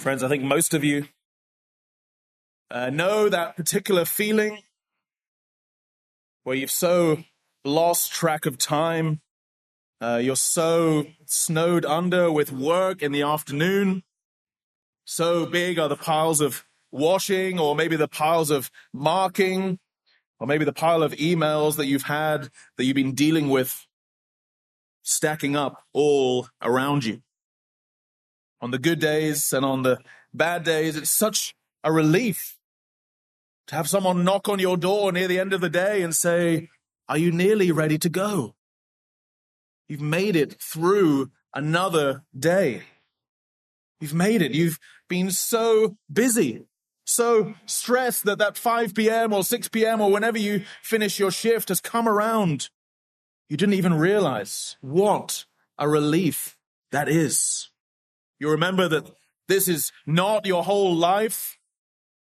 Friends, I think most of you uh, know that particular feeling where you've so lost track of time. Uh, you're so snowed under with work in the afternoon. So big are the piles of washing, or maybe the piles of marking, or maybe the pile of emails that you've had that you've been dealing with stacking up all around you. On the good days and on the bad days, it's such a relief to have someone knock on your door near the end of the day and say, Are you nearly ready to go? You've made it through another day. You've made it. You've been so busy, so stressed that that 5 p.m. or 6 p.m. or whenever you finish your shift has come around. You didn't even realize what a relief that is. You remember that this is not your whole life,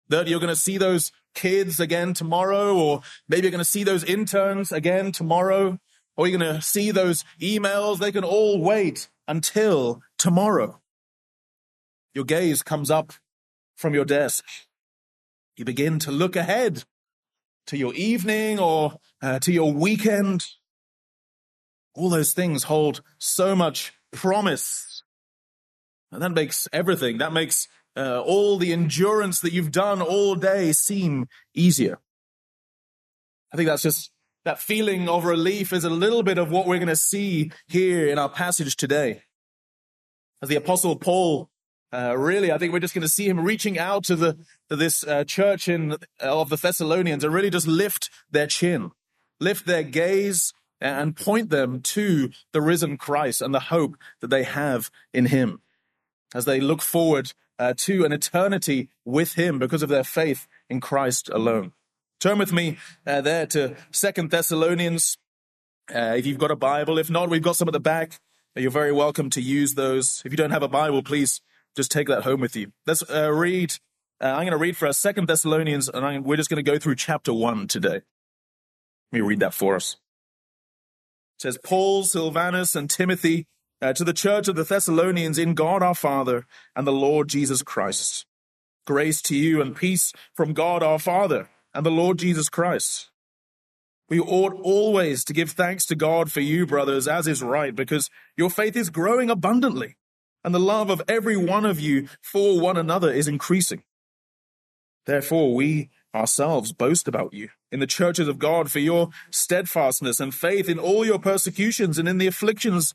that you're going to see those kids again tomorrow, or maybe you're going to see those interns again tomorrow, or you're going to see those emails. They can all wait until tomorrow. Your gaze comes up from your desk. You begin to look ahead to your evening or uh, to your weekend. All those things hold so much promise. And that makes everything, that makes uh, all the endurance that you've done all day seem easier. I think that's just that feeling of relief is a little bit of what we're going to see here in our passage today. As the apostle Paul, uh, really, I think we're just going to see him reaching out to the to this uh, church in of the Thessalonians and really just lift their chin, lift their gaze, and point them to the risen Christ and the hope that they have in Him, as they look forward uh, to an eternity with him because of their faith in Christ alone. Turn with me uh, there to Second Thessalonians. Uh, if you've got a Bible, if not, we've got some at the back. You're very welcome to use those. If you don't have a Bible, please just take that home with you. Let's uh, read. Uh, I'm going to read for us Second Thessalonians, and I'm, we're just going to go through chapter one today. Let me read that for us. It says, Paul, Silvanus, and Timothy uh, to the church of the Thessalonians in God our Father and the Lord Jesus Christ. Grace to you and peace from God our Father and the Lord Jesus Christ. We ought always to give thanks to God for you, brothers, as is right, because your faith is growing abundantly, and the love of every one of you for one another is increasing. Therefore, we ourselves boast about you in the churches of God for your steadfastness and faith in all your persecutions and in the afflictions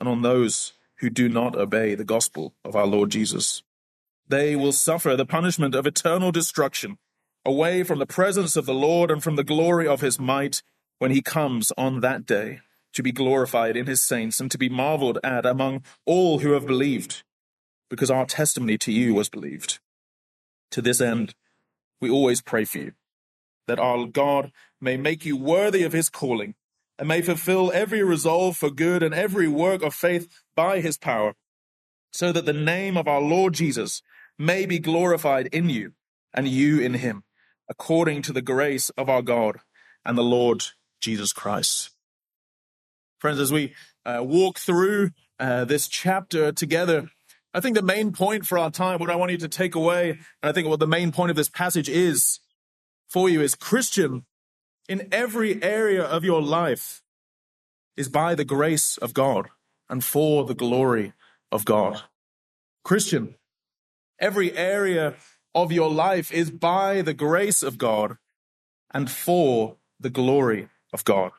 and on those who do not obey the gospel of our Lord Jesus. They will suffer the punishment of eternal destruction away from the presence of the Lord and from the glory of his might when he comes on that day to be glorified in his saints and to be marveled at among all who have believed, because our testimony to you was believed. To this end, we always pray for you, that our God may make you worthy of his calling and may fulfill every resolve for good and every work of faith by his power, so that the name of our Lord Jesus may be glorified in you and you in him, according to the grace of our God and the Lord Jesus Christ. Friends, as we uh, walk through uh, this chapter together, I think the main point for our time, what I want you to take away, and I think what the main point of this passage is for you is Christian, in every area of your life is by the grace of God and for the glory of God. Christian, every area of your life is by the grace of God and for the glory of God.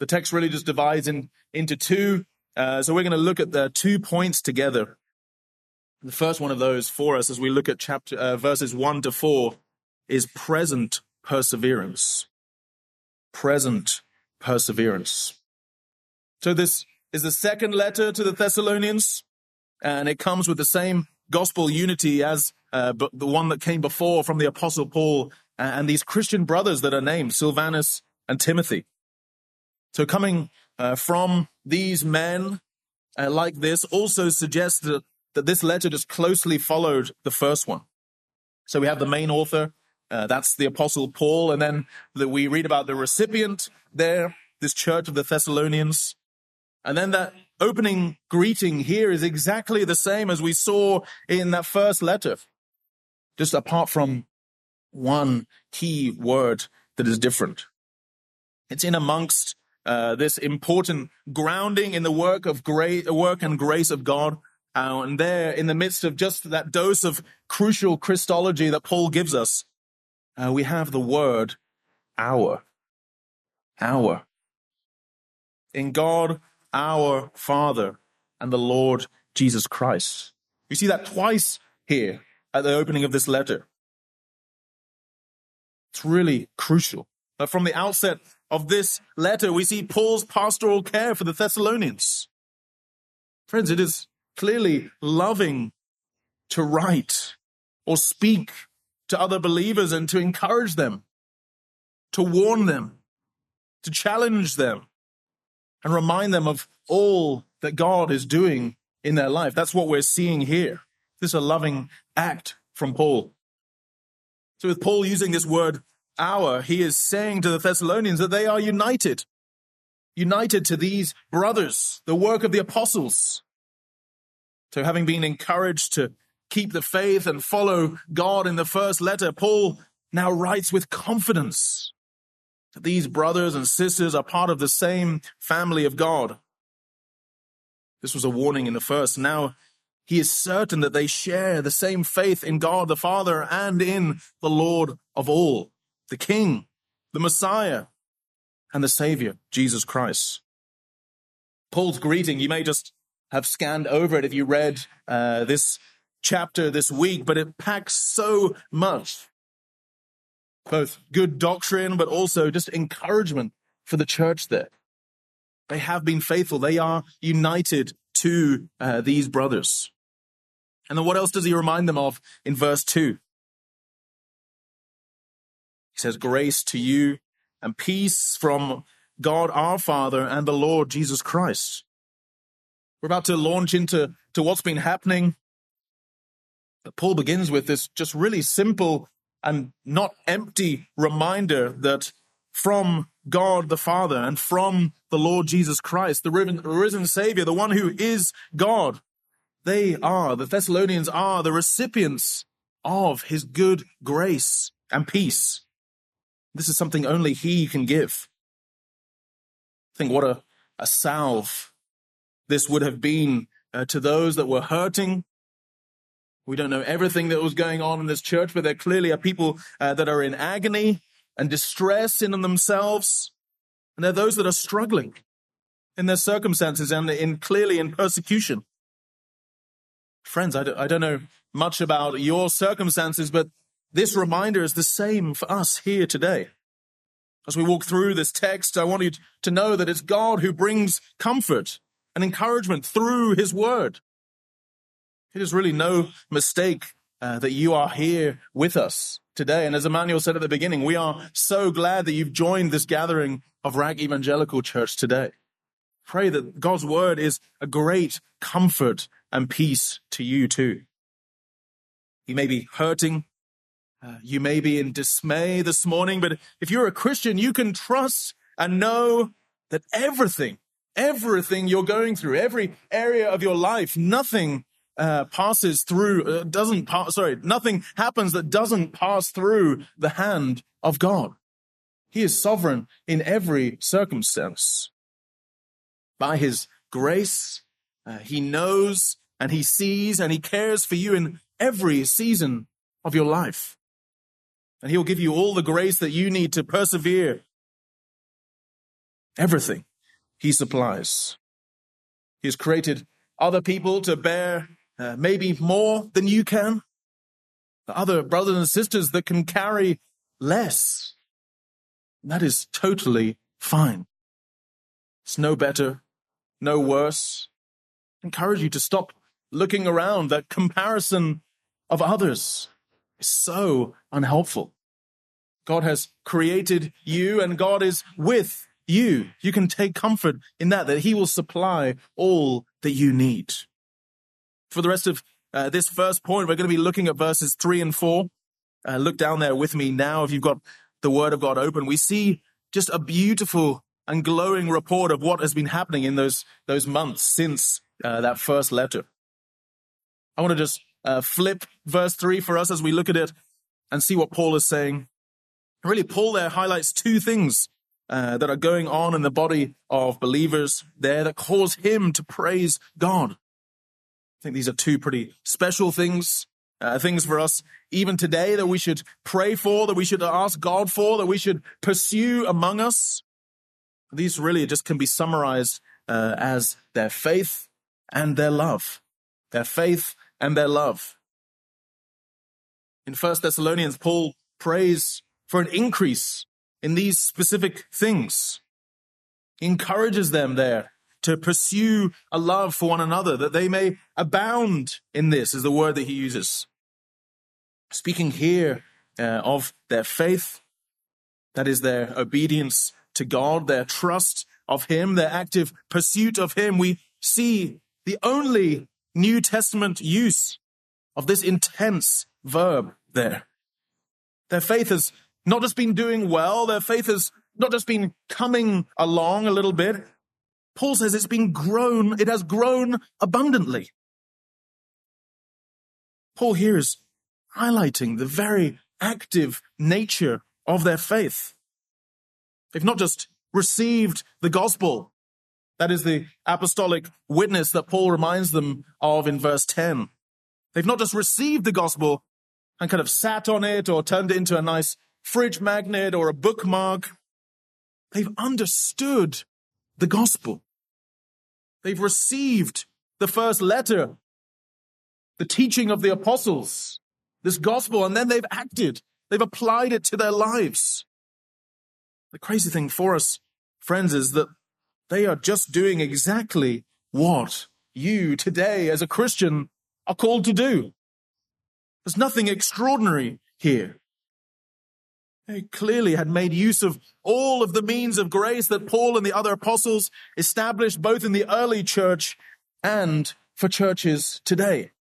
The text really just divides in, into two. Uh, so we're going to look at the two points together. The first one of those for us as we look at chapter uh, verses one to four is present perseverance present perseverance. So this is the second letter to the Thessalonians, and it comes with the same gospel unity as uh, the one that came before from the apostle Paul and these Christian brothers that are named Silvanus and Timothy. So coming uh, from these men uh, like this also suggests that, that this letter just closely followed the first one. So we have the main author, uh, that's the apostle Paul, and then that we read about the recipient there, this church of the Thessalonians. And then that opening greeting here is exactly the same as we saw in that first letter. Just apart from one key word that is different. It's in amongst uh, this important grounding in the work of grace, work and grace of God. Uh, and there, in the midst of just that dose of crucial Christology that Paul gives us, uh, we have the word our. Our. In God, our Father, and the Lord Jesus Christ. You see that twice here at the opening of this letter. It's really crucial. But from the outset of this letter, we see Paul's pastoral care for the Thessalonians. Friends, it is clearly loving to write or speak to other believers and to encourage them, to warn them, to challenge them, and remind them of all that God is doing in their life. That's what we're seeing here. This is a loving act from Paul. So with Paul using this word our, he is saying to the Thessalonians that they are united. United to these brothers, the work of the apostles. So having been encouraged to keep the faith and follow God in the first letter, Paul now writes with confidence that these brothers and sisters are part of the same family of God. This was a warning in the first. Now he is certain that they share the same faith in God the Father and in the Lord of all, the King, the Messiah, and the Savior, Jesus Christ. Paul's greeting, you may just have scanned over it if you read uh, this chapter this week, but it packs so much. Both good doctrine, but also just encouragement for the church there. They have been faithful. They are united to uh, these brothers. And then what else does he remind them of in verse 2? He says, Grace to you and peace from God our Father and the Lord Jesus Christ. We're about to launch into to what's been happening. But Paul begins with this just really simple and not empty reminder that from God the Father and from the Lord Jesus Christ, the risen, Savior, the one who is God. They are, the Thessalonians are the recipients of his good grace and peace. This is something only he can give. Think what a, a salve this would have been uh, to those that were hurting. We don't know everything that was going on in this church, but there clearly are people uh, that are in agony and distress in themselves. And there are those that are struggling in their circumstances and in clearly in persecution. Friends, I don't, I don't know much about your circumstances, but this reminder is the same for us here today. As we walk through this text, I want you to know that it's God who brings comfort and encouragement through his word. It is really no mistake uh, that you are here with us today. And as Emmanuel said at the beginning, we are so glad that you've joined this gathering of Rag Evangelical Church today. Pray that God's word is a great comfort and peace to you too. You may be hurting. Uh, you may be in dismay this morning, but if you're a Christian, you can trust and know that everything, everything you're going through, every area of your life, nothing uh, passes through, uh, doesn't pass, sorry, nothing happens that doesn't pass through the hand of God. He is sovereign in every circumstance. By his grace, uh, he knows and he sees and he cares for you in every season of your life. And he'll give you all the grace that you need to persevere. Everything he supplies. He has created other people to bear uh, maybe more than you can. The Other brothers and sisters that can carry less. That is totally fine. It's no better, no worse. I encourage you to stop looking around, that comparison of others is so unhelpful. God has created you and God is with you. You can take comfort in that, that he will supply all that you need. For the rest of uh, this first point, we're going to be looking at verses three and four. Uh, look down there with me now. If you've got the word of God open, we see just a beautiful and glowing report of what has been happening in those, those months since uh, that first letter. I want to just uh, flip verse three for us as we look at it and see what Paul is saying. Really, Paul there highlights two things uh, that are going on in the body of believers there that cause him to praise God. I think these are two pretty special things, uh, things for us even today that we should pray for, that we should ask God for, that we should pursue among us. These really just can be summarized uh, as their faith and their love. Their faith and their love. In First Thessalonians, Paul prays for an increase in these specific things. He encourages them there to pursue a love for one another, that they may abound in this, is the word that he uses. Speaking here uh, of their faith, that is their obedience to God, their trust of Him, their active pursuit of Him, we see the only New Testament use of this intense verb there. Their faith has not just been doing well, their faith has not just been coming along a little bit, Paul says it's been grown, it has grown abundantly. Paul here is highlighting the very active nature of their faith. They've not just received the gospel. That is the apostolic witness that Paul reminds them of in verse 10. They've not just received the gospel and kind of sat on it or turned it into a nice fridge magnet or a bookmark. They've understood the gospel. They've received the first letter, the teaching of the apostles, this gospel, and then they've acted. They've applied it to their lives. The crazy thing for us, friends, is that they are just doing exactly what you today as a Christian are called to do. There's nothing extraordinary here. Clearly had made use of all of the means of grace that Paul and the other apostles established both in the early church and for churches today.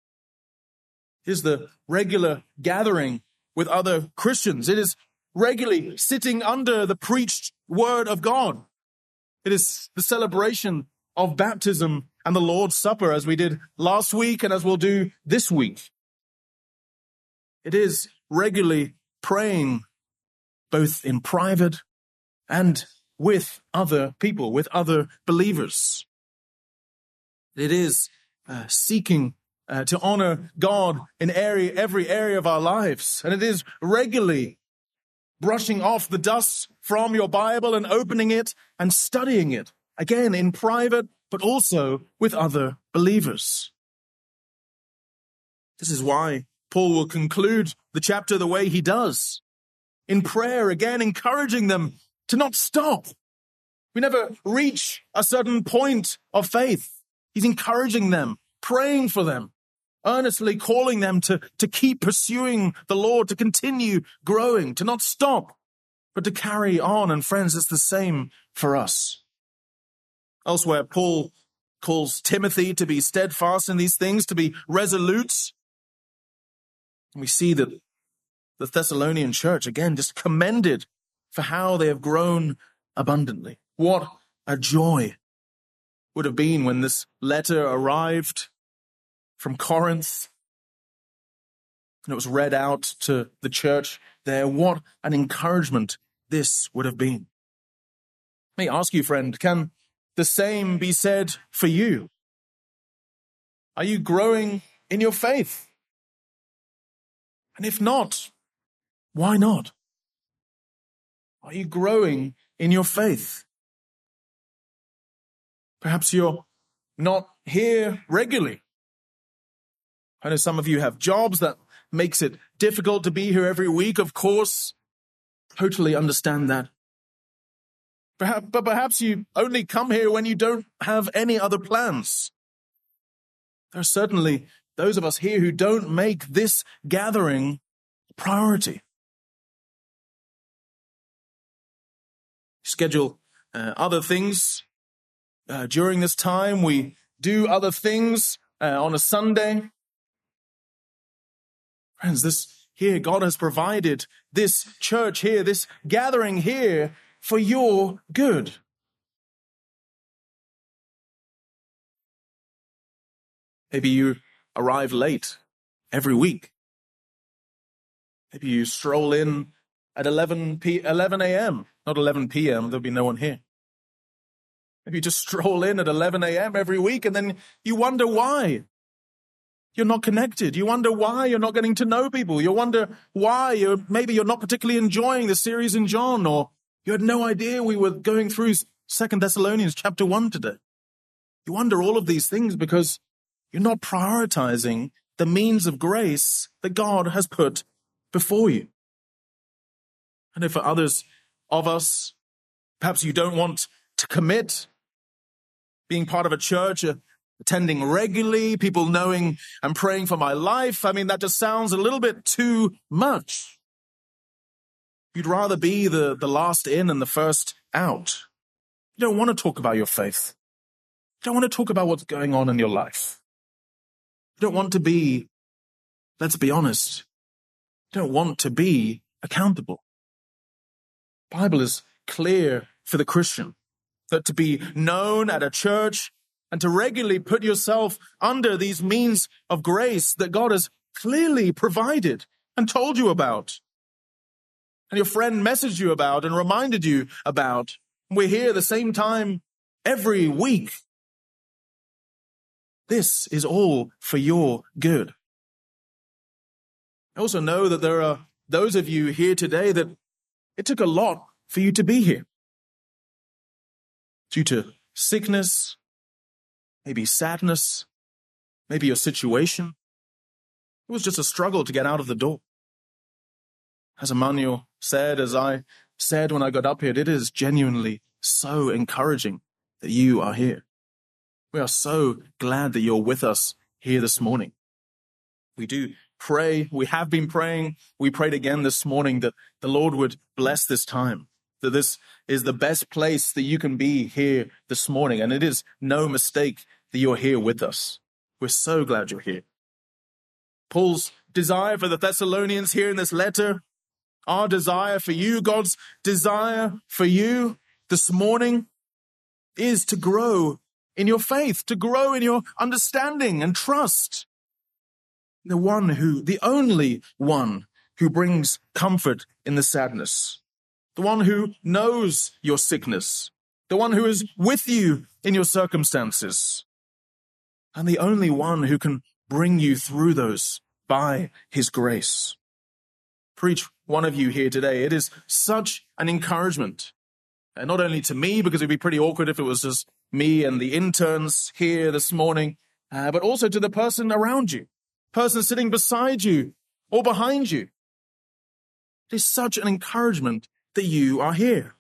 It is the regular gathering with other Christians. It is regularly sitting under the preached word of God. It is the celebration of baptism and the Lord's Supper as we did last week and as we'll do this week. It is regularly praying both in private and with other people, with other believers. It is uh, seeking uh, to honor God in area, every area of our lives. And it is regularly brushing off the dust from your Bible and opening it and studying it, again in private, but also with other believers. This is why Paul will conclude the chapter the way he does in prayer, again, encouraging them to not stop. We never reach a certain point of faith. He's encouraging them, praying for them, earnestly calling them to, to keep pursuing the Lord, to continue growing, to not stop, but to carry on. And friends, it's the same for us. Elsewhere, Paul calls Timothy to be steadfast in these things, to be resolute. We see that the Thessalonian church, again, just commended for how they have grown abundantly. What a joy would have been when this letter arrived from Corinth and it was read out to the church there. What an encouragement this would have been. May I ask you, friend, can the same be said for you? Are you growing in your faith? And if not, why not? Are you growing in your faith? Perhaps you're not here regularly. I know some of you have jobs that makes it difficult to be here every week, of course. Totally understand that. Perhaps, but perhaps you only come here when you don't have any other plans. There are certainly those of us here who don't make this gathering priority. Schedule uh, other things uh, during this time. We do other things uh, on a Sunday. Friends, this here, God has provided this church here, this gathering here for your good. Maybe you arrive late every week. Maybe you stroll in at 11 p 11 a.m., not 11 p.m. There'll be no one here. Maybe you just stroll in at 11 a.m. every week and then you wonder why you're not connected. You wonder why you're not getting to know people. You wonder why you're, maybe you're not particularly enjoying the series in John or you had no idea we were going through Second Thessalonians chapter 1 today. You wonder all of these things because you're not prioritizing the means of grace that God has put before you. And know for others of us, perhaps you don't want to commit being part of a church, uh, attending regularly, people knowing I'm praying for my life. I mean, that just sounds a little bit too much. You'd rather be the, the last in and the first out. You don't want to talk about your faith. You don't want to talk about what's going on in your life. You don't want to be, let's be honest, you don't want to be accountable. Bible is clear for the Christian that to be known at a church and to regularly put yourself under these means of grace that God has clearly provided and told you about. And your friend messaged you about and reminded you about. We're here the same time every week this is all for your good. I also know that there are those of you here today that it took a lot for you to be here. Due to sickness, maybe sadness, maybe your situation. It was just a struggle to get out of the door. As Emmanuel said, as I said when I got up here, it is genuinely so encouraging that you are here. We are so glad that you're with us here this morning. We do pray. We have been praying. We prayed again this morning that the Lord would bless this time, that this is the best place that you can be here this morning. And it is no mistake that you're here with us. We're so glad you're here. Paul's desire for the Thessalonians here in this letter, our desire for you, God's desire for you this morning is to grow in your faith, to grow in your understanding and trust. The one who, the only one who brings comfort in the sadness. The one who knows your sickness. The one who is with you in your circumstances. And the only one who can bring you through those by his grace. Preach one of you here today. It is such an encouragement. And not only to me, because it'd be pretty awkward if it was just me and the interns here this morning, uh, but also to the person around you, person sitting beside you or behind you. It is such an encouragement that you are here.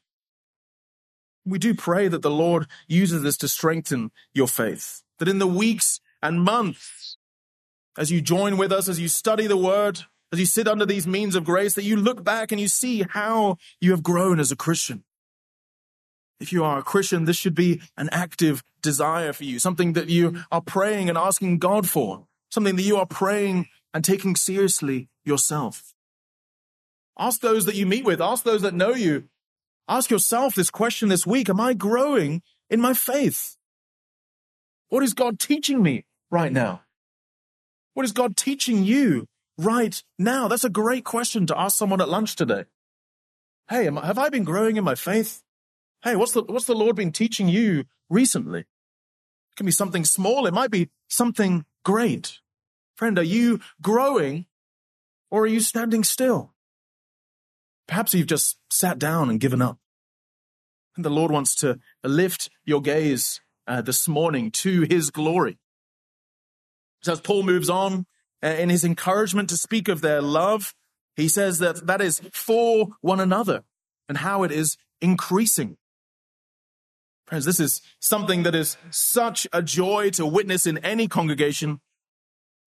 We do pray that the Lord uses this to strengthen your faith, that in the weeks and months, as you join with us, as you study the word, as you sit under these means of grace, that you look back and you see how you have grown as a Christian. If you are a Christian, this should be an active desire for you, something that you are praying and asking God for, something that you are praying and taking seriously yourself. Ask those that you meet with, ask those that know you, ask yourself this question this week Am I growing in my faith? What is God teaching me right now? What is God teaching you right now? That's a great question to ask someone at lunch today. Hey, have I been growing in my faith? Hey, what's the, what's the Lord been teaching you recently? It can be something small. It might be something great. Friend, are you growing or are you standing still? Perhaps you've just sat down and given up. And the Lord wants to lift your gaze uh, this morning to his glory. So as Paul moves on uh, in his encouragement to speak of their love, he says that that is for one another and how it is increasing. Friends, this is something that is such a joy to witness in any congregation.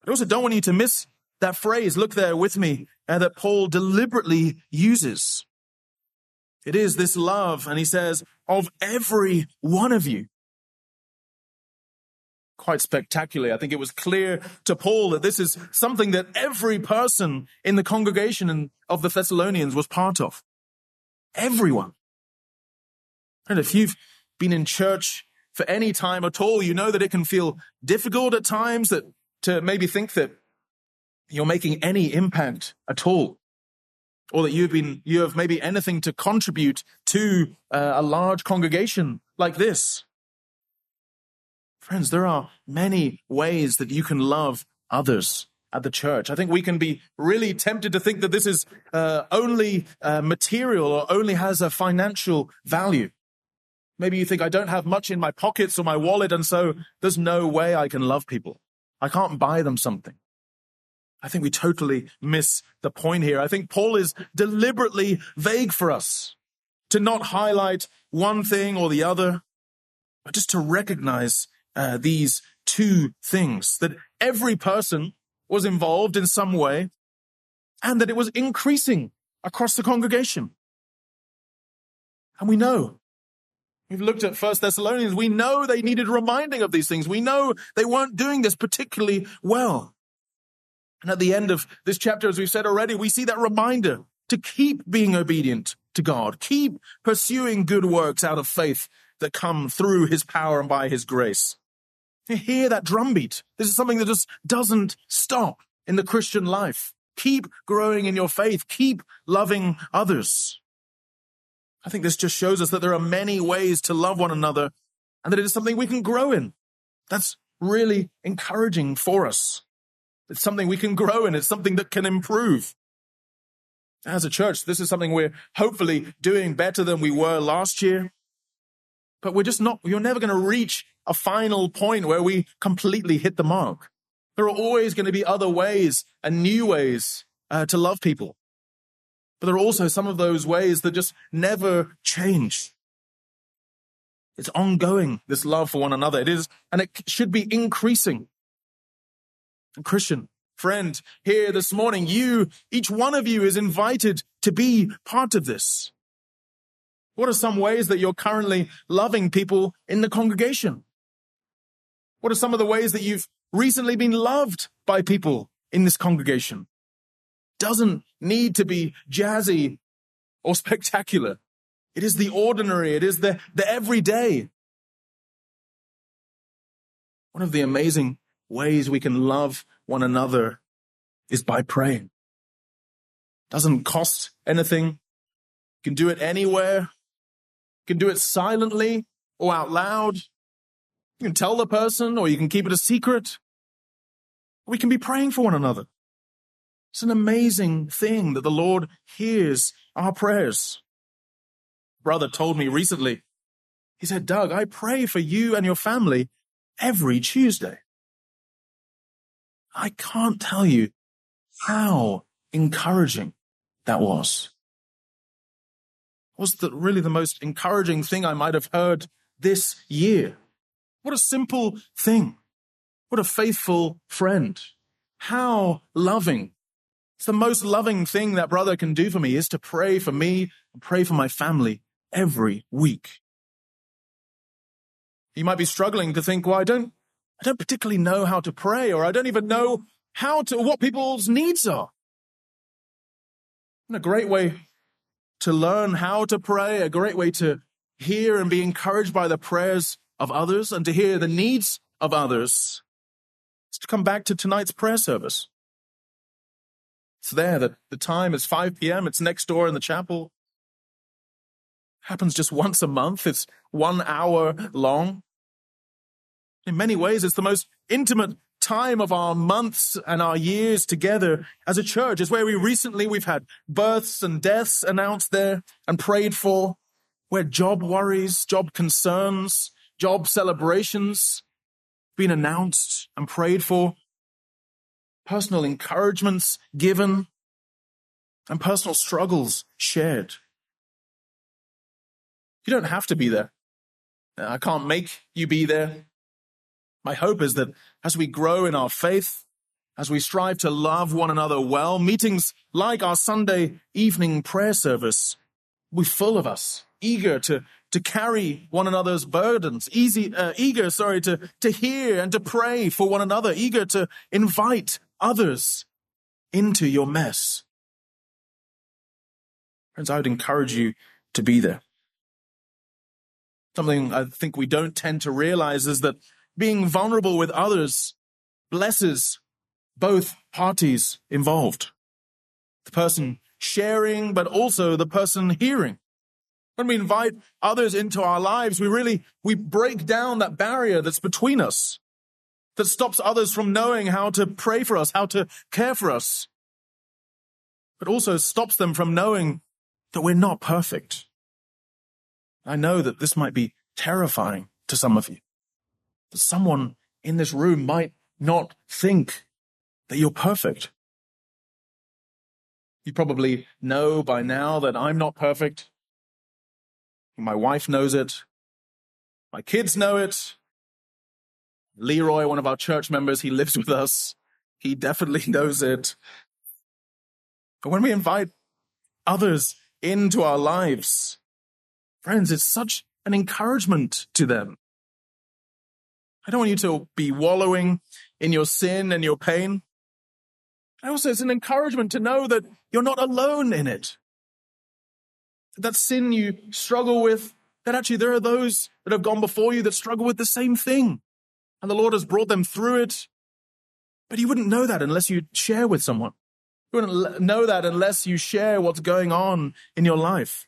I also don't want you to miss that phrase. Look there with me uh, that Paul deliberately uses. It is this love, and he says, of every one of you. Quite spectacularly. I think it was clear to Paul that this is something that every person in the congregation of the Thessalonians was part of. Everyone. And if you've been in church for any time at all, you know that it can feel difficult at times that to maybe think that you're making any impact at all or that you've been you have maybe anything to contribute to uh, a large congregation like this. Friends there are many ways that you can love others at the church. I think we can be really tempted to think that this is uh, only uh, material or only has a financial value. Maybe you think I don't have much in my pockets or my wallet, and so there's no way I can love people. I can't buy them something. I think we totally miss the point here. I think Paul is deliberately vague for us to not highlight one thing or the other, but just to recognize uh, these two things that every person was involved in some way and that it was increasing across the congregation. And we know We've looked at First Thessalonians. We know they needed reminding of these things. We know they weren't doing this particularly well. And at the end of this chapter, as we've said already, we see that reminder to keep being obedient to God, keep pursuing good works out of faith that come through his power and by his grace. You hear that drumbeat. This is something that just doesn't stop in the Christian life. Keep growing in your faith. Keep loving others. I think this just shows us that there are many ways to love one another and that it is something we can grow in. That's really encouraging for us. It's something we can grow in. It's something that can improve. As a church, this is something we're hopefully doing better than we were last year. But we're just not, you're never going to reach a final point where we completely hit the mark. There are always going to be other ways and new ways uh, to love people. But there are also some of those ways that just never change. It's ongoing, this love for one another. It is, and it should be increasing. Christian, friend, here this morning, you, each one of you is invited to be part of this. What are some ways that you're currently loving people in the congregation? What are some of the ways that you've recently been loved by people in this congregation? Doesn't need to be jazzy or spectacular. It is the ordinary. It is the, the everyday. One of the amazing ways we can love one another is by praying. Doesn't cost anything. You can do it anywhere. You can do it silently or out loud. You can tell the person or you can keep it a secret. We can be praying for one another. It's an amazing thing that the Lord hears our prayers. Brother told me recently, he said, Doug, I pray for you and your family every Tuesday. I can't tell you how encouraging that was. Was that really the most encouraging thing I might have heard this year? What a simple thing. What a faithful friend. How loving it's the most loving thing that brother can do for me is to pray for me and pray for my family every week. You might be struggling to think, well, I don't, I don't particularly know how to pray, or I don't even know how to, what people's needs are. And a great way to learn how to pray, a great way to hear and be encouraged by the prayers of others and to hear the needs of others is to come back to tonight's prayer service. It's there. The, the time is 5 p.m. It's next door in the chapel. Happens just once a month. It's one hour long. In many ways, it's the most intimate time of our months and our years together as a church. It's where we recently, we've had births and deaths announced there and prayed for, where job worries, job concerns, job celebrations been announced and prayed for personal encouragements given, and personal struggles shared. You don't have to be there. I can't make you be there. My hope is that as we grow in our faith, as we strive to love one another well, meetings like our Sunday evening prayer service will be full of us, eager to, to carry one another's burdens, easy, uh, eager, sorry, to, to hear and to pray for one another, eager to invite others into your mess. Friends, I would encourage you to be there. Something I think we don't tend to realize is that being vulnerable with others blesses both parties involved. The person sharing, but also the person hearing. When we invite others into our lives, we really, we break down that barrier that's between us, that stops others from knowing how to pray for us, how to care for us, but also stops them from knowing that we're not perfect. I know that this might be terrifying to some of you, that someone in this room might not think that you're perfect. You probably know by now that I'm not perfect. My wife knows it. My kids know it. Leroy, one of our church members, he lives with us. He definitely knows it. But when we invite others into our lives, friends, it's such an encouragement to them. I don't want you to be wallowing in your sin and your pain. And also, it's an encouragement to know that you're not alone in it. That sin you struggle with, that actually there are those that have gone before you that struggle with the same thing. And the Lord has brought them through it. But you wouldn't know that unless you share with someone. You wouldn't know that unless you share what's going on in your life.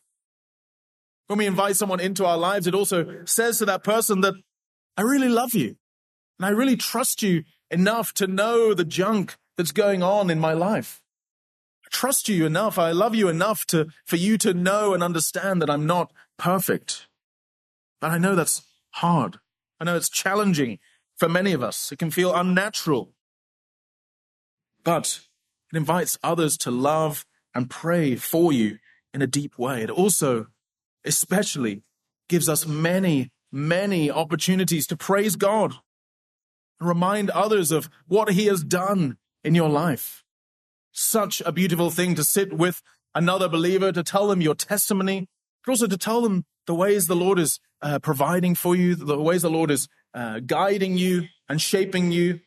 When we invite someone into our lives, it also says to that person that I really love you and I really trust you enough to know the junk that's going on in my life. I trust you enough. I love you enough to, for you to know and understand that I'm not perfect. But I know that's hard. I know it's challenging for many of us. It can feel unnatural. But it invites others to love and pray for you in a deep way. It also, especially, gives us many, many opportunities to praise God and remind others of what He has done in your life. Such a beautiful thing to sit with another believer, to tell them your testimony, but also to tell them the ways the Lord is uh, providing for you, the ways the Lord is uh, guiding you and shaping you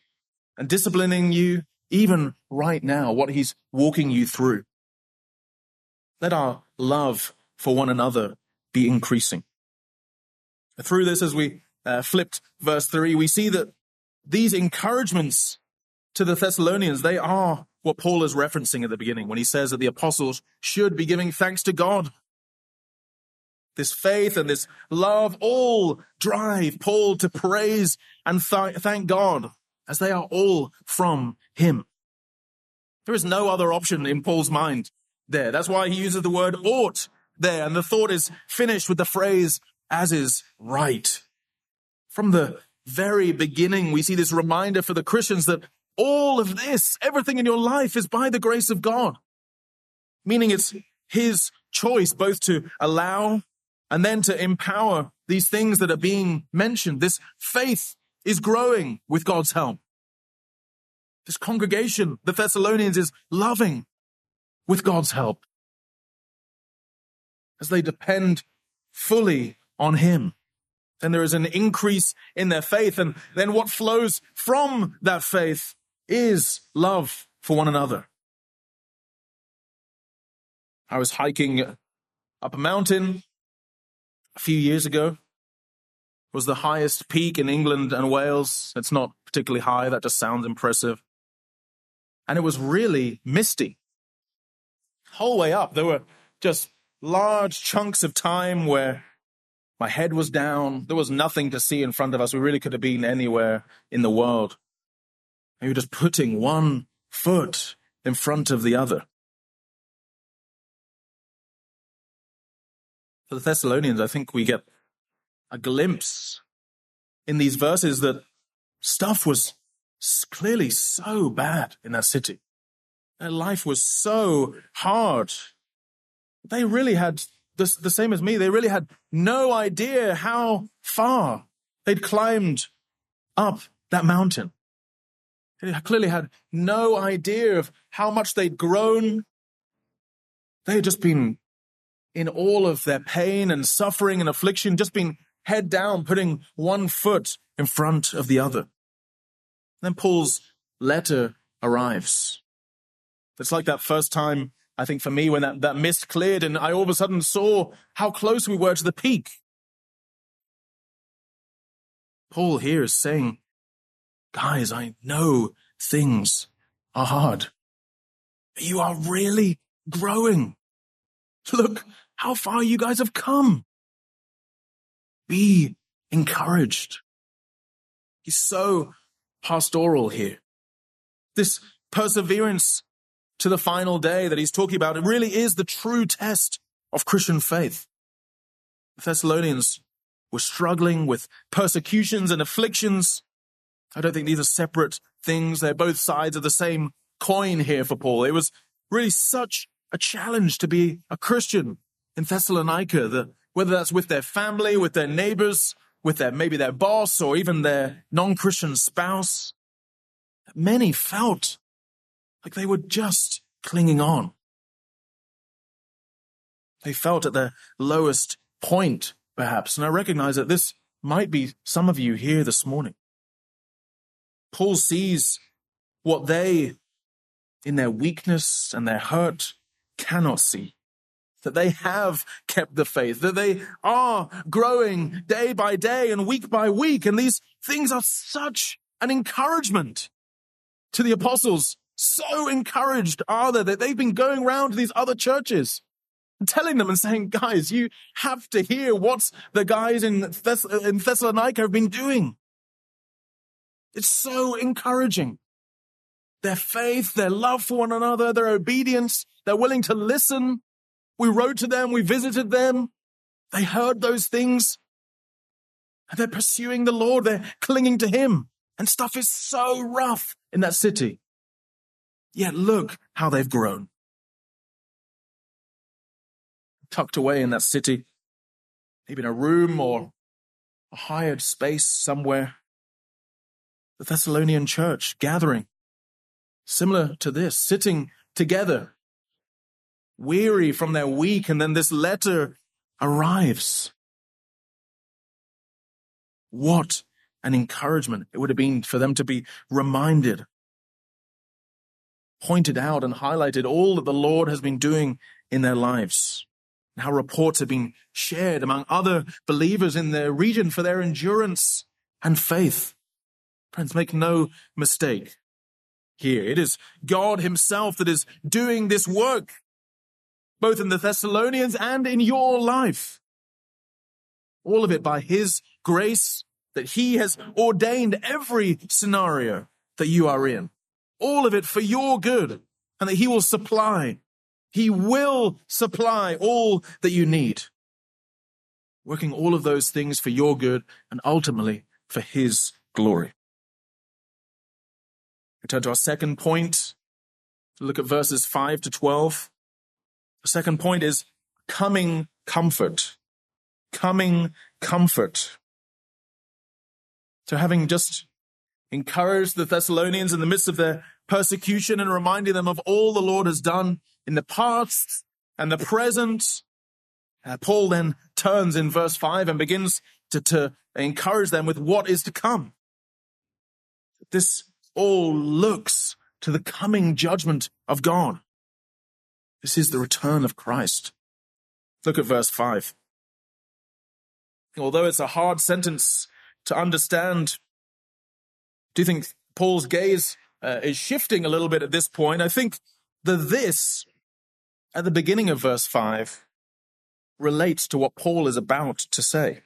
and disciplining you, even right now, what He's walking you through. Let our love for one another be increasing. Through this, as we uh, flipped verse 3, we see that these encouragements to the Thessalonians, they are what Paul is referencing at the beginning when he says that the apostles should be giving thanks to God. This faith and this love all drive Paul to praise and th- thank God as they are all from him. There is no other option in Paul's mind there. That's why he uses the word ought there. And the thought is finished with the phrase, as is right. From the very beginning, we see this reminder for the Christians that all of this, everything in your life is by the grace of God. Meaning it's his choice both to allow and then to empower these things that are being mentioned. This faith is growing with God's help. This congregation, the Thessalonians, is loving with God's help as they depend fully on Him. Then there is an increase in their faith. And then what flows from that faith is love for one another. I was hiking up a mountain a few years ago. Was the highest peak in England and Wales. It's not particularly high. That just sounds impressive. And it was really misty. Whole way up, there were just large chunks of time where my head was down. There was nothing to see in front of us. We really could have been anywhere in the world. And you're just putting one foot in front of the other. For the Thessalonians, I think we get a glimpse in these verses that stuff was clearly so bad in that city. Their life was so hard. They really had the, the same as me. They really had no idea how far they'd climbed up that mountain. They clearly had no idea of how much they'd grown. They had just been in all of their pain and suffering and affliction, just been head down, putting one foot in front of the other. Then Paul's letter arrives. It's like that first time, I think for me, when that, that mist cleared and I all of a sudden saw how close we were to the peak. Paul here is saying, guys, I know things are hard. You are really growing. Look how far you guys have come. Be encouraged. He's so pastoral here. This perseverance to the final day that he's talking about, it really is the true test of Christian faith. The Thessalonians were struggling with persecutions and afflictions. I don't think these are separate things. They're both sides of the same coin here for Paul. It was really such a challenge to be a Christian in Thessalonica, that whether that's with their family, with their neighbors, with their, maybe their boss or even their non-Christian spouse. Many felt like they were just clinging on. They felt at their lowest point, perhaps, and I recognize that this might be some of you here this morning. Paul sees what they, in their weakness and their hurt, cannot see. That they have kept the faith, that they are growing day by day and week by week. And these things are such an encouragement to the apostles. So encouraged are they that they've been going around to these other churches telling them and saying, guys, you have to hear what the guys in, Thess- in Thessalonica have been doing. It's so encouraging. Their faith, their love for one another, their obedience, they're willing to listen. We wrote to them, we visited them. They heard those things. And they're pursuing the Lord, they're clinging to Him. And stuff is so rough in that city. Yet look how they've grown. Tucked away in that city, maybe in a room or a hired space somewhere, the Thessalonian church gathering, similar to this, sitting together, weary from their week, and then this letter arrives. What an encouragement it would have been for them to be reminded, pointed out, and highlighted all that the Lord has been doing in their lives. And how reports have been shared among other believers in their region for their endurance and faith. Friends, make no mistake here. It is God himself that is doing this work, both in the Thessalonians and in your life. All of it by his grace that he has ordained every scenario that you are in. All of it for your good and that he will supply. He will supply all that you need. Working all of those things for your good and ultimately for his glory. We turn to our second point. Look at verses 5 to 12. The second point is coming comfort. Coming comfort. So having just encouraged the Thessalonians in the midst of their persecution and reminding them of all the Lord has done in the past and the present, uh, Paul then turns in verse 5 and begins to, to encourage them with what is to come. This all looks to the coming judgment of God. This is the return of Christ. Look at verse 5. Although it's a hard sentence to understand, do you think Paul's gaze uh, is shifting a little bit at this point? I think the this at the beginning of verse 5 relates to what Paul is about to say.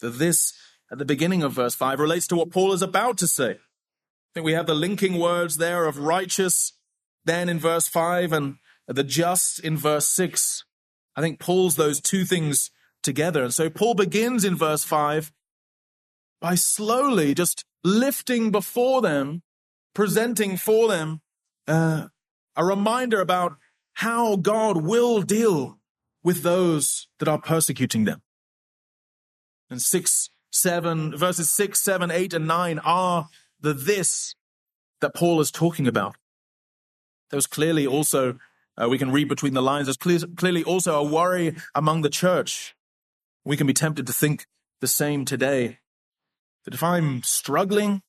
The this at the beginning of verse 5 relates to what Paul is about to say. I think we have the linking words there of righteous then in verse 5 and the just in verse 6. I think pulls those two things together. And so Paul begins in verse 5 by slowly just lifting before them, presenting for them uh, a reminder about how God will deal with those that are persecuting them. And six, seven, verses six, seven, eight, and nine are the this that Paul is talking about. There was clearly also, uh, we can read between the lines, there's clear, clearly also a worry among the church. We can be tempted to think the same today. That if I'm struggling,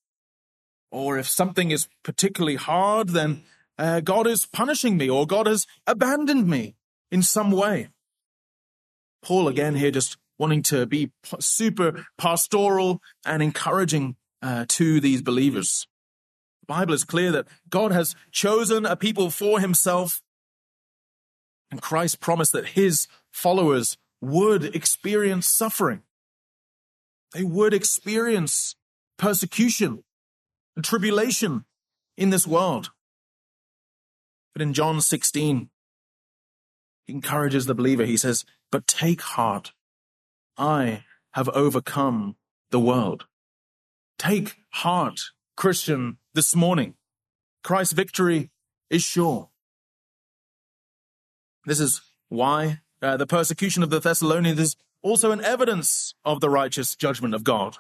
or if something is particularly hard, then uh, God is punishing me, or God has abandoned me in some way. Paul again here just wanting to be super pastoral and encouraging uh, to these believers. The Bible is clear that God has chosen a people for himself, and Christ promised that his followers would experience suffering. They would experience persecution and tribulation in this world. But in John 16, he encourages the believer. He says, But take heart. I have overcome the world. Take heart, Christian, this morning. Christ's victory is sure. This is why uh, the persecution of the Thessalonians is also an evidence of the righteous judgment of God.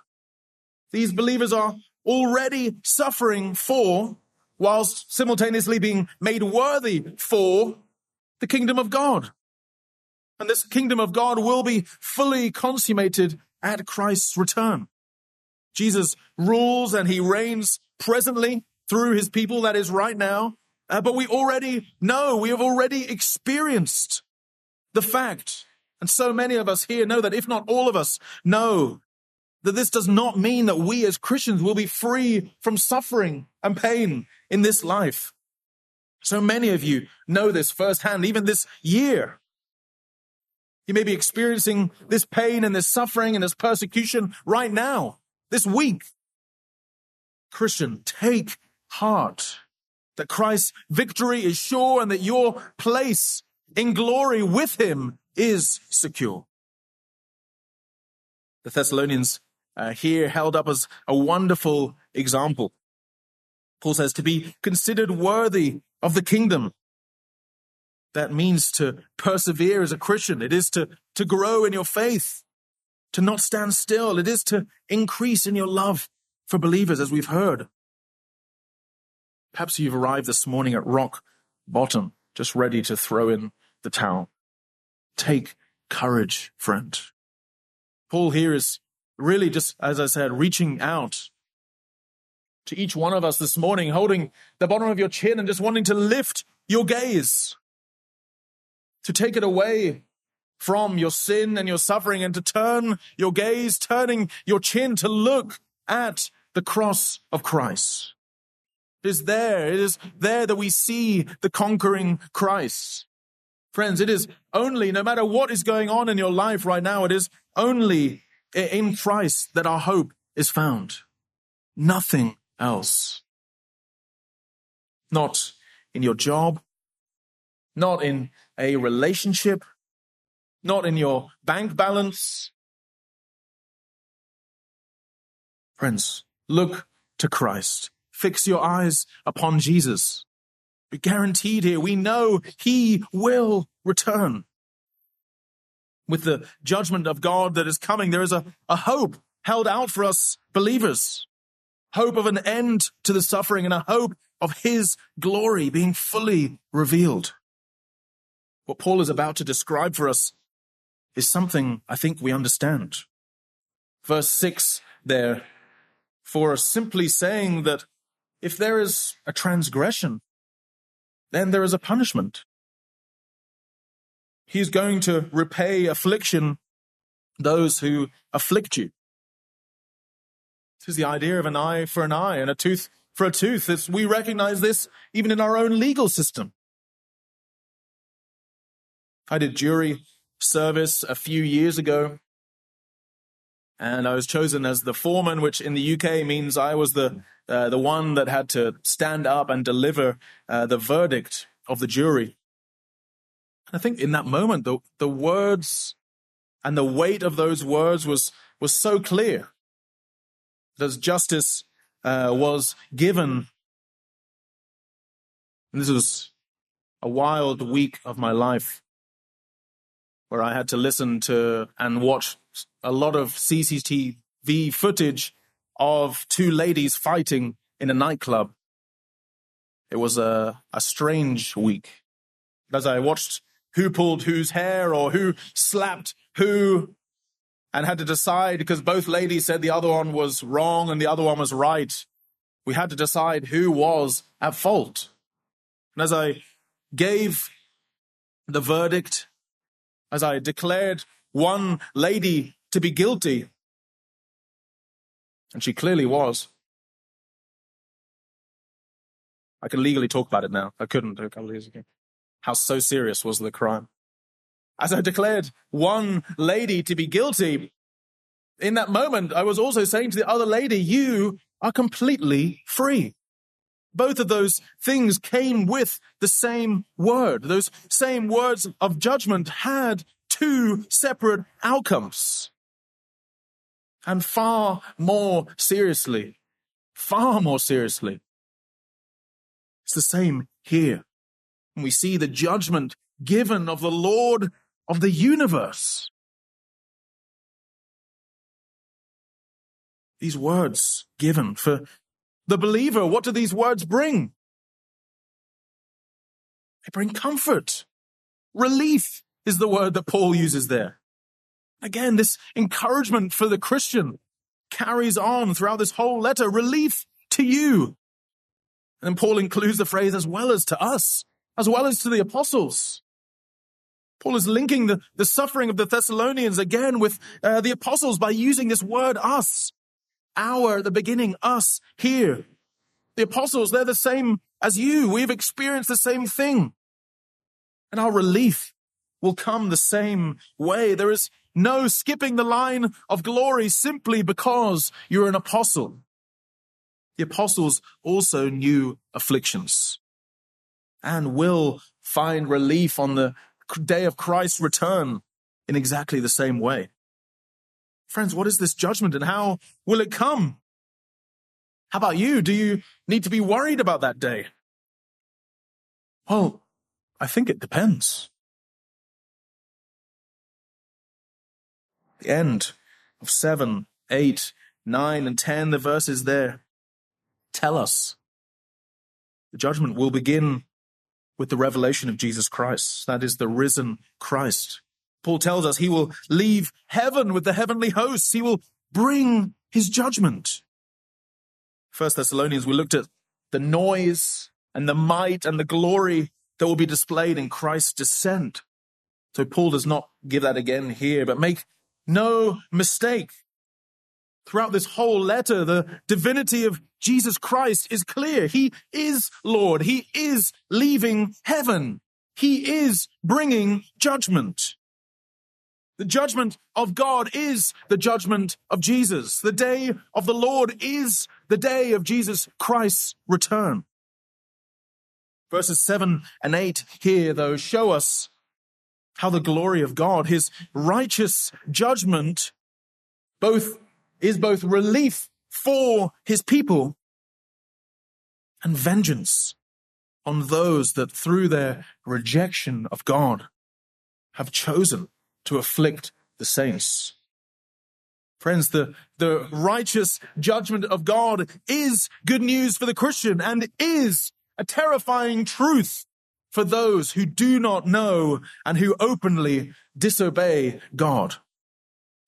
These believers are already suffering for, whilst simultaneously being made worthy for, the kingdom of God. And this kingdom of God will be fully consummated at Christ's return. Jesus rules and he reigns presently through his people, that is right now. Uh, but we already know, we have already experienced the fact, and so many of us here know that if not all of us know that this does not mean that we as Christians will be free from suffering and pain in this life. So many of you know this firsthand, even this year. You may be experiencing this pain and this suffering and this persecution right now this week. Christian, take heart that Christ's victory is sure and that your place in glory with him is secure. The Thessalonians uh, here held up as a wonderful example. Paul says to be considered worthy of the kingdom. That means to persevere as a Christian. It is to, to grow in your faith to not stand still. It is to increase in your love for believers, as we've heard. Perhaps you've arrived this morning at rock bottom, just ready to throw in the towel. Take courage, friend. Paul here is really just, as I said, reaching out to each one of us this morning, holding the bottom of your chin and just wanting to lift your gaze, to take it away from your sin and your suffering and to turn your gaze, turning your chin to look at the cross of Christ. It is there. It is there that we see the conquering Christ. Friends, it is only, no matter what is going on in your life right now, it is only in Christ that our hope is found. Nothing else. Not in your job, not in a relationship, not in your bank balance. Friends, look to Christ. Fix your eyes upon Jesus. We're guaranteed here. We know he will return. With the judgment of God that is coming, there is a, a hope held out for us believers. Hope of an end to the suffering and a hope of his glory being fully revealed. What Paul is about to describe for us is something I think we understand. Verse 6 there, for simply saying that if there is a transgression, then there is a punishment. He's going to repay affliction those who afflict you. This is the idea of an eye for an eye and a tooth for a tooth. It's, we recognize this even in our own legal system. I did jury service a few years ago. And I was chosen as the foreman, which in the UK means I was the uh, the one that had to stand up and deliver uh, the verdict of the jury. And I think in that moment, the the words and the weight of those words was was so clear. As justice uh, was given, and this was a wild week of my life where I had to listen to and watch a lot of CCTV footage of two ladies fighting in a nightclub. It was a, a strange week. As I watched who pulled whose hair or who slapped who and had to decide because both ladies said the other one was wrong and the other one was right. We had to decide who was at fault. And as I gave the verdict, as I declared one lady to be guilty, and she clearly was. I can legally talk about it now. I couldn't a couple of years ago. How so serious was the crime? As I declared one lady to be guilty, in that moment, I was also saying to the other lady, you are completely free. Both of those things came with the same word. Those same words of judgment had two separate outcomes. And far more seriously, far more seriously, it's the same here. And we see the judgment given of the Lord of the universe. These words given for the believer, what do these words bring? They bring comfort. Relief is the word that Paul uses there. Again, this encouragement for the Christian carries on throughout this whole letter. Relief to you. And Paul includes the phrase as well as to us, as well as to the apostles. Paul is linking the, the suffering of the Thessalonians again with uh, the apostles by using this word us. Our, the beginning, us, here. The apostles, they're the same as you. We've experienced the same thing. And our relief will come the same way. There is no skipping the line of glory simply because you're an apostle. The apostles also knew afflictions and will find relief on the day of Christ's return in exactly the same way. Friends, what is this judgment and how will it come? How about you? Do you need to be worried about that day? Well, I think it depends. The end of 7, 8, 9, and 10, the verses there tell us the judgment will begin with the revelation of Jesus Christ. That is the risen Christ. Paul tells us he will leave heaven with the heavenly hosts. He will bring his judgment. First Thessalonians, we looked at the noise and the might and the glory that will be displayed in Christ's descent. So Paul does not give that again here, but make no mistake. Throughout this whole letter, the divinity of Jesus Christ is clear. He is Lord. He is leaving heaven. He is bringing judgment. The judgment of God is the judgment of Jesus. The day of the Lord is the day of Jesus Christ's return. Verses 7 and 8 here, though, show us how the glory of God, his righteous judgment, both is both relief for his people and vengeance on those that through their rejection of God have chosen to afflict the saints. Friends, the, the righteous judgment of God is good news for the Christian and is a terrifying truth for those who do not know and who openly disobey God.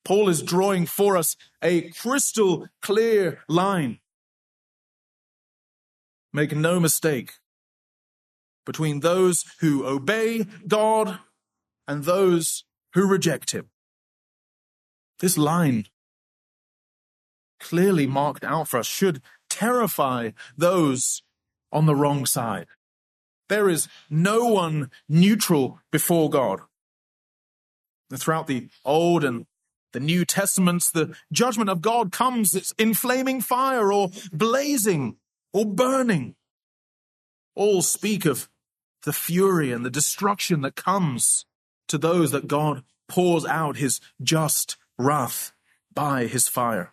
Paul is drawing for us a crystal clear line. Make no mistake between those who obey God and those who reject him. This line, clearly marked out for us, should terrify those on the wrong side. There is no one neutral before God. Throughout the Old and the New Testaments, the judgment of God comes it's in flaming fire or blazing or burning. All speak of the fury and the destruction that comes to those that God pours out his just wrath by his fire.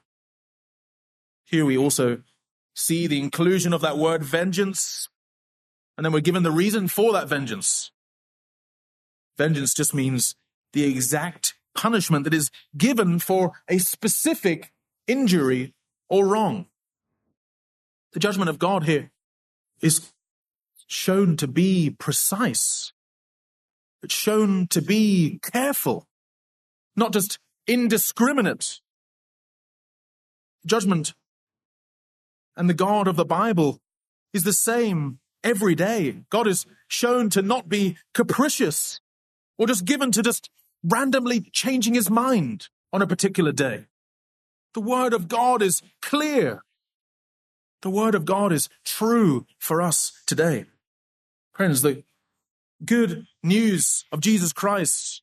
Here we also see the inclusion of that word vengeance And then we're given the reason for that vengeance. Vengeance just means the exact punishment that is given for a specific injury or wrong. The judgment of God here is shown to be precise. Shown to be careful, not just indiscriminate. Judgment and the God of the Bible is the same every day. God is shown to not be capricious or just given to just randomly changing his mind on a particular day. The word of God is clear. The word of God is true for us today. Friends, the good news of Jesus Christ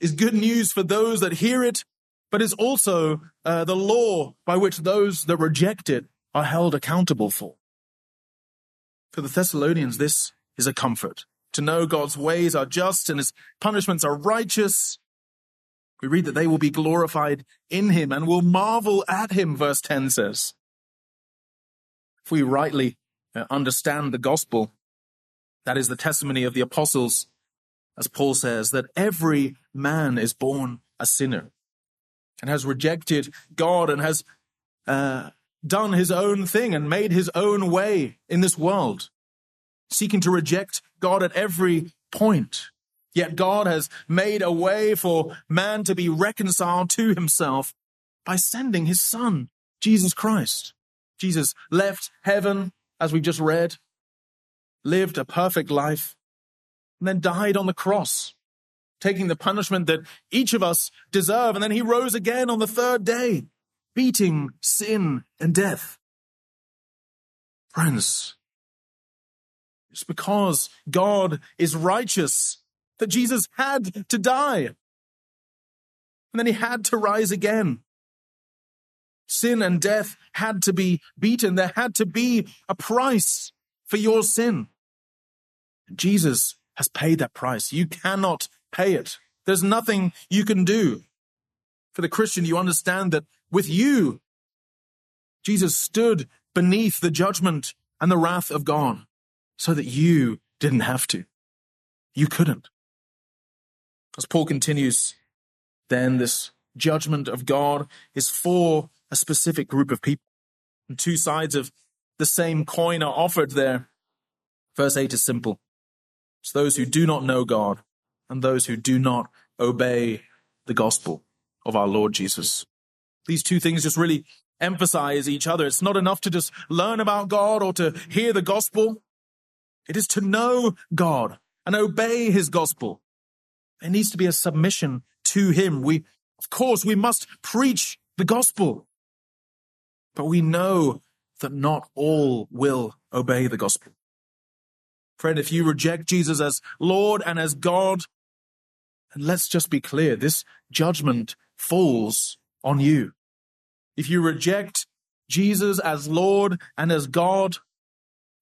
is good news for those that hear it, but is also uh, the law by which those that reject it are held accountable for. For the Thessalonians, this is a comfort to know God's ways are just and his punishments are righteous. We read that they will be glorified in him and will marvel at him, verse 10 says. If we rightly uh, understand the gospel, that is the testimony of the apostles, as Paul says, that every man is born a sinner and has rejected God and has uh, done his own thing and made his own way in this world, seeking to reject God at every point. Yet God has made a way for man to be reconciled to himself by sending his son, Jesus Christ. Jesus left heaven, as we just read, lived a perfect life, and then died on the cross, taking the punishment that each of us deserve. And then he rose again on the third day, beating sin and death. Friends, it's because God is righteous that Jesus had to die. And then he had to rise again. Sin and death had to be beaten. There had to be a price for your sin. Jesus has paid that price. You cannot pay it. There's nothing you can do. For the Christian, you understand that with you, Jesus stood beneath the judgment and the wrath of God so that you didn't have to. You couldn't. As Paul continues, then this judgment of God is for a specific group of people. And two sides of the same coin are offered there. Verse 8 is simple. It's those who do not know God and those who do not obey the gospel of our Lord Jesus. These two things just really emphasize each other. It's not enough to just learn about God or to hear the gospel. It is to know God and obey his gospel. There needs to be a submission to him. We, of course, we must preach the gospel, but we know that not all will obey the gospel. Friend, if you reject Jesus as Lord and as God, and let's just be clear, this judgment falls on you. If you reject Jesus as Lord and as God,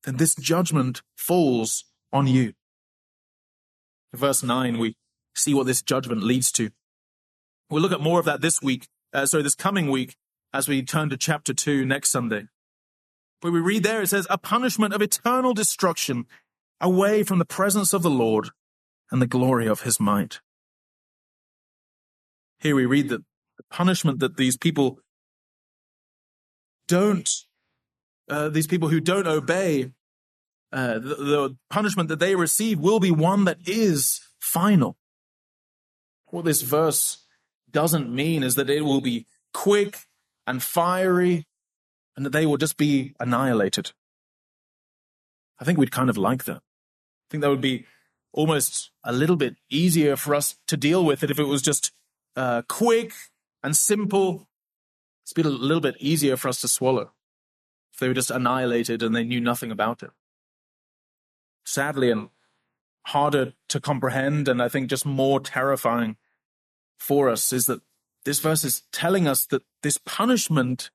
then this judgment falls on you. Verse 9, we see what this judgment leads to. We'll look at more of that this week, uh, sorry, this coming week, as we turn to chapter 2 next Sunday. But we read there, it says, a punishment of eternal destruction away from the presence of the Lord and the glory of his might. Here we read that the punishment that these people don't, uh, these people who don't obey, uh, the, the punishment that they receive will be one that is final. What this verse doesn't mean is that it will be quick and fiery and that they will just be annihilated. I think we'd kind of like that think that would be almost a little bit easier for us to deal with it if it was just uh, quick and simple. It's been a little bit easier for us to swallow if they were just annihilated and they knew nothing about it. Sadly, and harder to comprehend, and I think just more terrifying for us, is that this verse is telling us that this punishment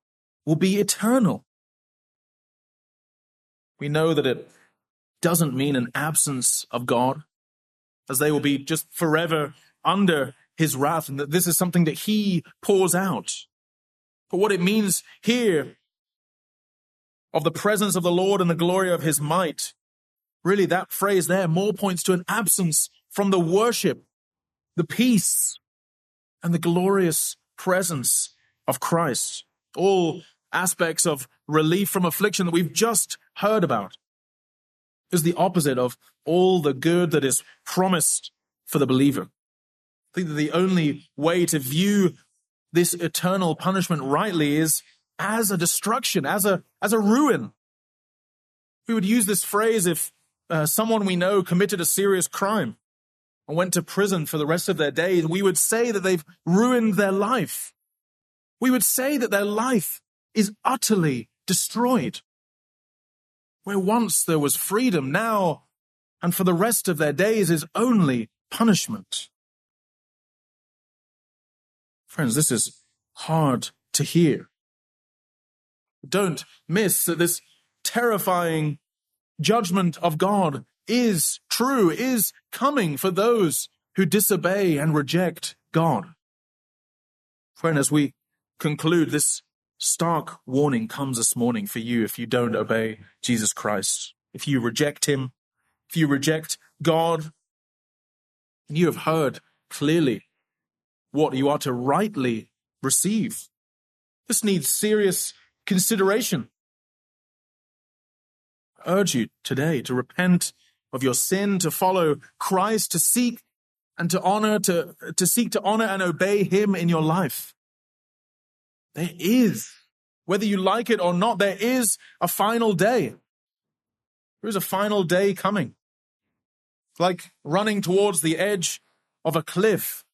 will be eternal. We know that it doesn't mean an absence of God, as they will be just forever under his wrath, and that this is something that he pours out. But what it means here of the presence of the Lord and the glory of his might Really, that phrase there more points to an absence from the worship, the peace, and the glorious presence of Christ. All aspects of relief from affliction that we've just heard about is the opposite of all the good that is promised for the believer. I think that the only way to view this eternal punishment rightly is as a destruction, as a, as a ruin. We would use this phrase if uh, someone we know committed a serious crime and went to prison for the rest of their days. We would say that they've ruined their life. We would say that their life is utterly destroyed. Where once there was freedom, now and for the rest of their days is only punishment. Friends, this is hard to hear. Don't miss that this terrifying judgment of God is true, is coming for those who disobey and reject God. Friend, as we conclude, this stark warning comes this morning for you if you don't obey Jesus Christ. If you reject Him, if you reject God, you have heard clearly what you are to rightly receive. This needs serious consideration. I urge you today to repent of your sin, to follow Christ, to seek and to honor, to, to seek to honor and obey him in your life. There is, whether you like it or not, there is a final day. There is a final day coming. It's like running towards the edge of a cliff.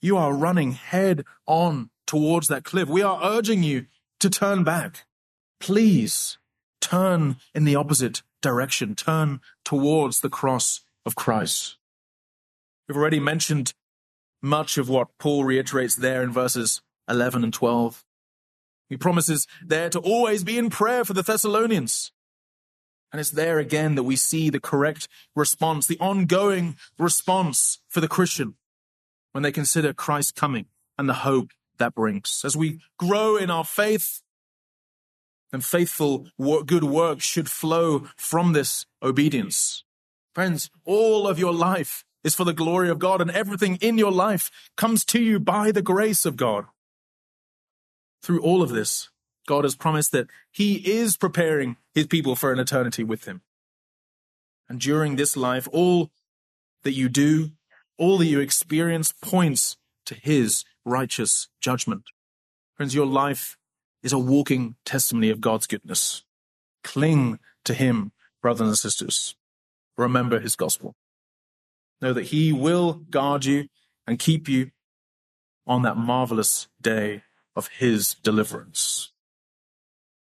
You are running head on towards that cliff. We are urging you to turn back. Please turn in the opposite direction. Turn towards the cross of Christ. We've already mentioned much of what Paul reiterates there in verses 11 and 12. He promises there to always be in prayer for the Thessalonians. And it's there again that we see the correct response, the ongoing response for the Christian when they consider Christ's coming and the hope that brings. As we grow in our faith, and faithful good work should flow from this obedience. Friends, all of your life is for the glory of God, and everything in your life comes to you by the grace of God. Through all of this, God has promised that He is preparing His people for an eternity with Him. And during this life, all that you do, all that you experience points to His righteous judgment. Friends, your life is a walking testimony of God's goodness. Cling to Him, brothers and sisters. Remember His gospel. Know that He will guard you and keep you on that marvelous day of His deliverance.